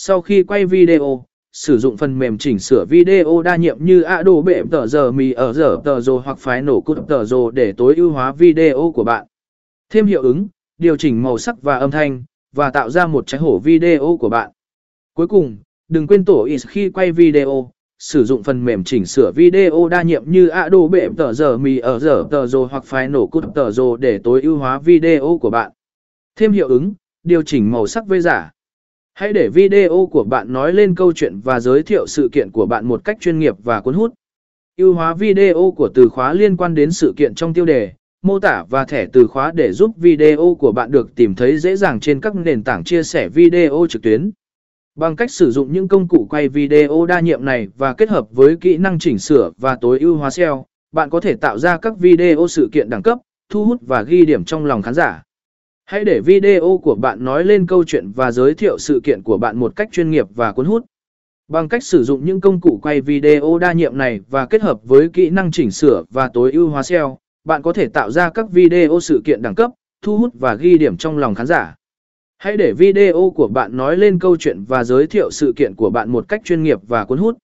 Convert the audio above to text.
Sau khi quay video, sử dụng phần mềm chỉnh sửa video đa nhiệm như Adobe tờ giờ mì ở giờ tờ rồ hoặc phái nổ cút tờ rồ để tối ưu hóa video của bạn. Thêm hiệu ứng, điều chỉnh màu sắc và âm thanh, và tạo ra một trái hổ video của bạn. Cuối cùng, đừng quên tổ is khi quay video, sử dụng phần mềm chỉnh sửa video đa nhiệm như Adobe tờ giờ mì ở giờ tờ rồ hoặc phái nổ cút tờ rồ để tối ưu hóa video của bạn. Thêm hiệu ứng, điều chỉnh màu sắc với giả. Hãy để video của bạn nói lên câu chuyện và giới thiệu sự kiện của bạn một cách chuyên nghiệp và cuốn hút. Ưu hóa video của từ khóa liên quan đến sự kiện trong tiêu đề, mô tả và thẻ từ khóa để giúp video của bạn được tìm thấy dễ dàng trên các nền tảng chia sẻ video trực tuyến. Bằng cách sử dụng những công cụ quay video đa nhiệm này và kết hợp với kỹ năng chỉnh sửa và tối ưu hóa SEO, bạn có thể tạo ra các video sự kiện đẳng cấp, thu hút và ghi điểm trong lòng khán giả. Hãy để video của bạn nói lên câu chuyện và giới thiệu sự kiện của bạn một cách chuyên nghiệp và cuốn hút. Bằng cách sử dụng những công cụ quay video đa nhiệm này và kết hợp với kỹ năng chỉnh sửa và tối ưu hóa SEO, bạn có thể tạo ra các video sự kiện đẳng cấp, thu hút và ghi điểm trong lòng khán giả. Hãy để video của bạn nói lên câu chuyện và giới thiệu sự kiện của bạn một cách chuyên nghiệp và cuốn hút.